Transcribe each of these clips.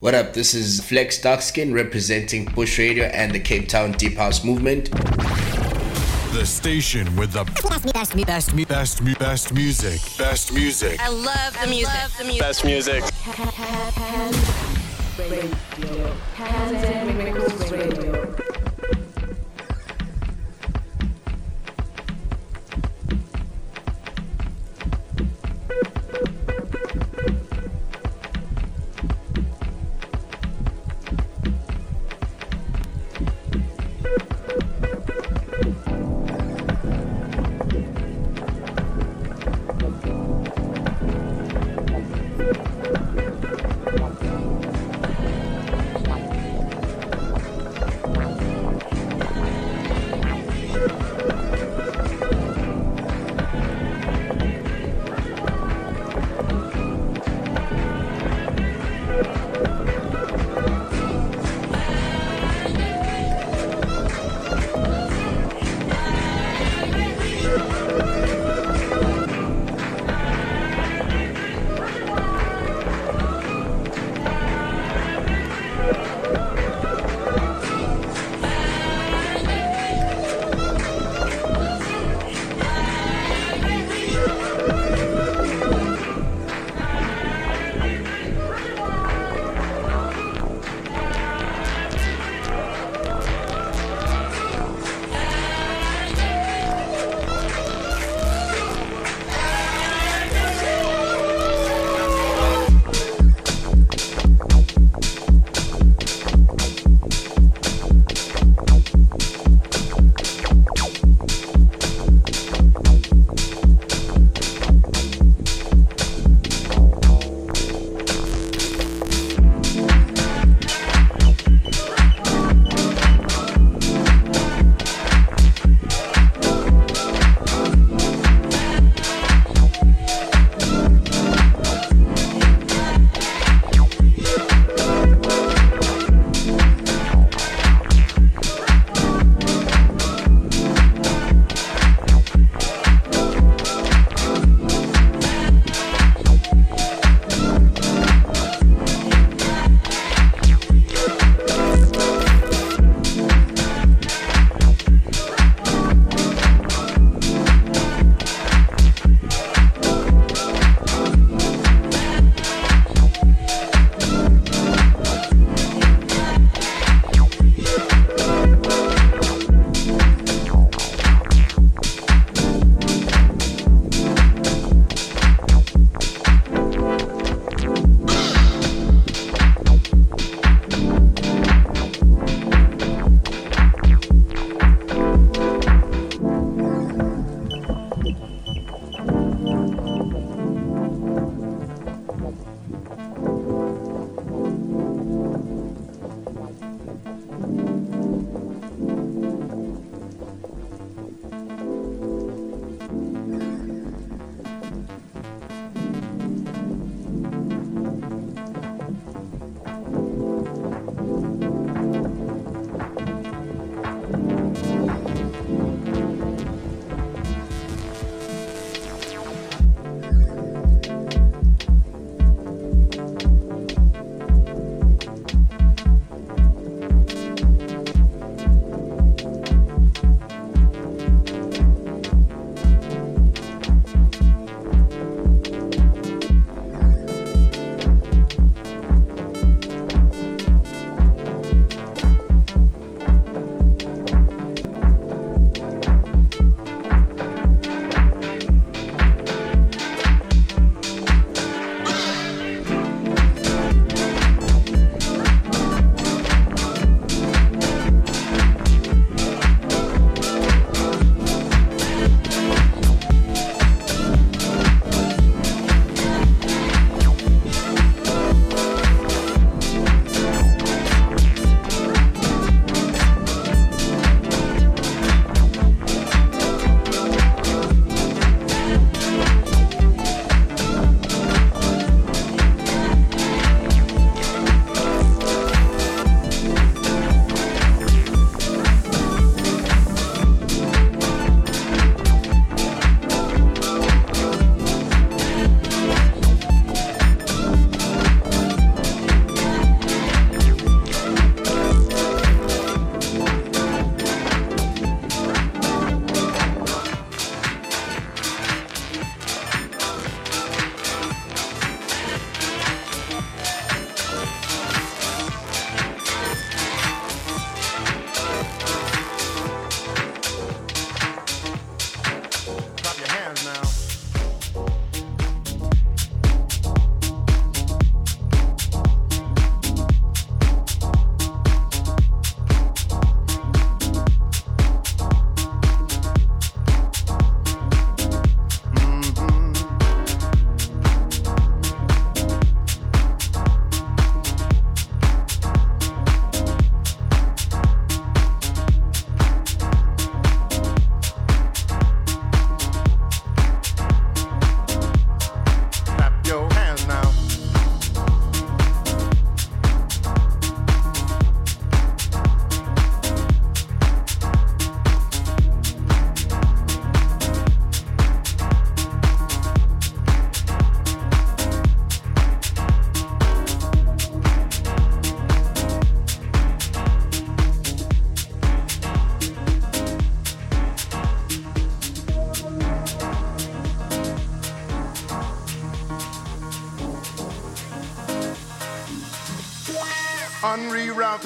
What up? This is Flex Darkskin representing Bush Radio and the Cape Town Deep House Movement. The station with the best, best, best, best, best music. Best music. I love the music. Love the music. Best music. Radio. Kanzen Records Radio.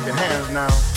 Clap your hands now.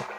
Thank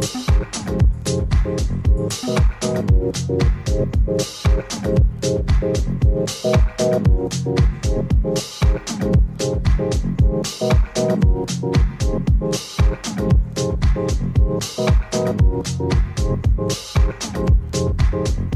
Thank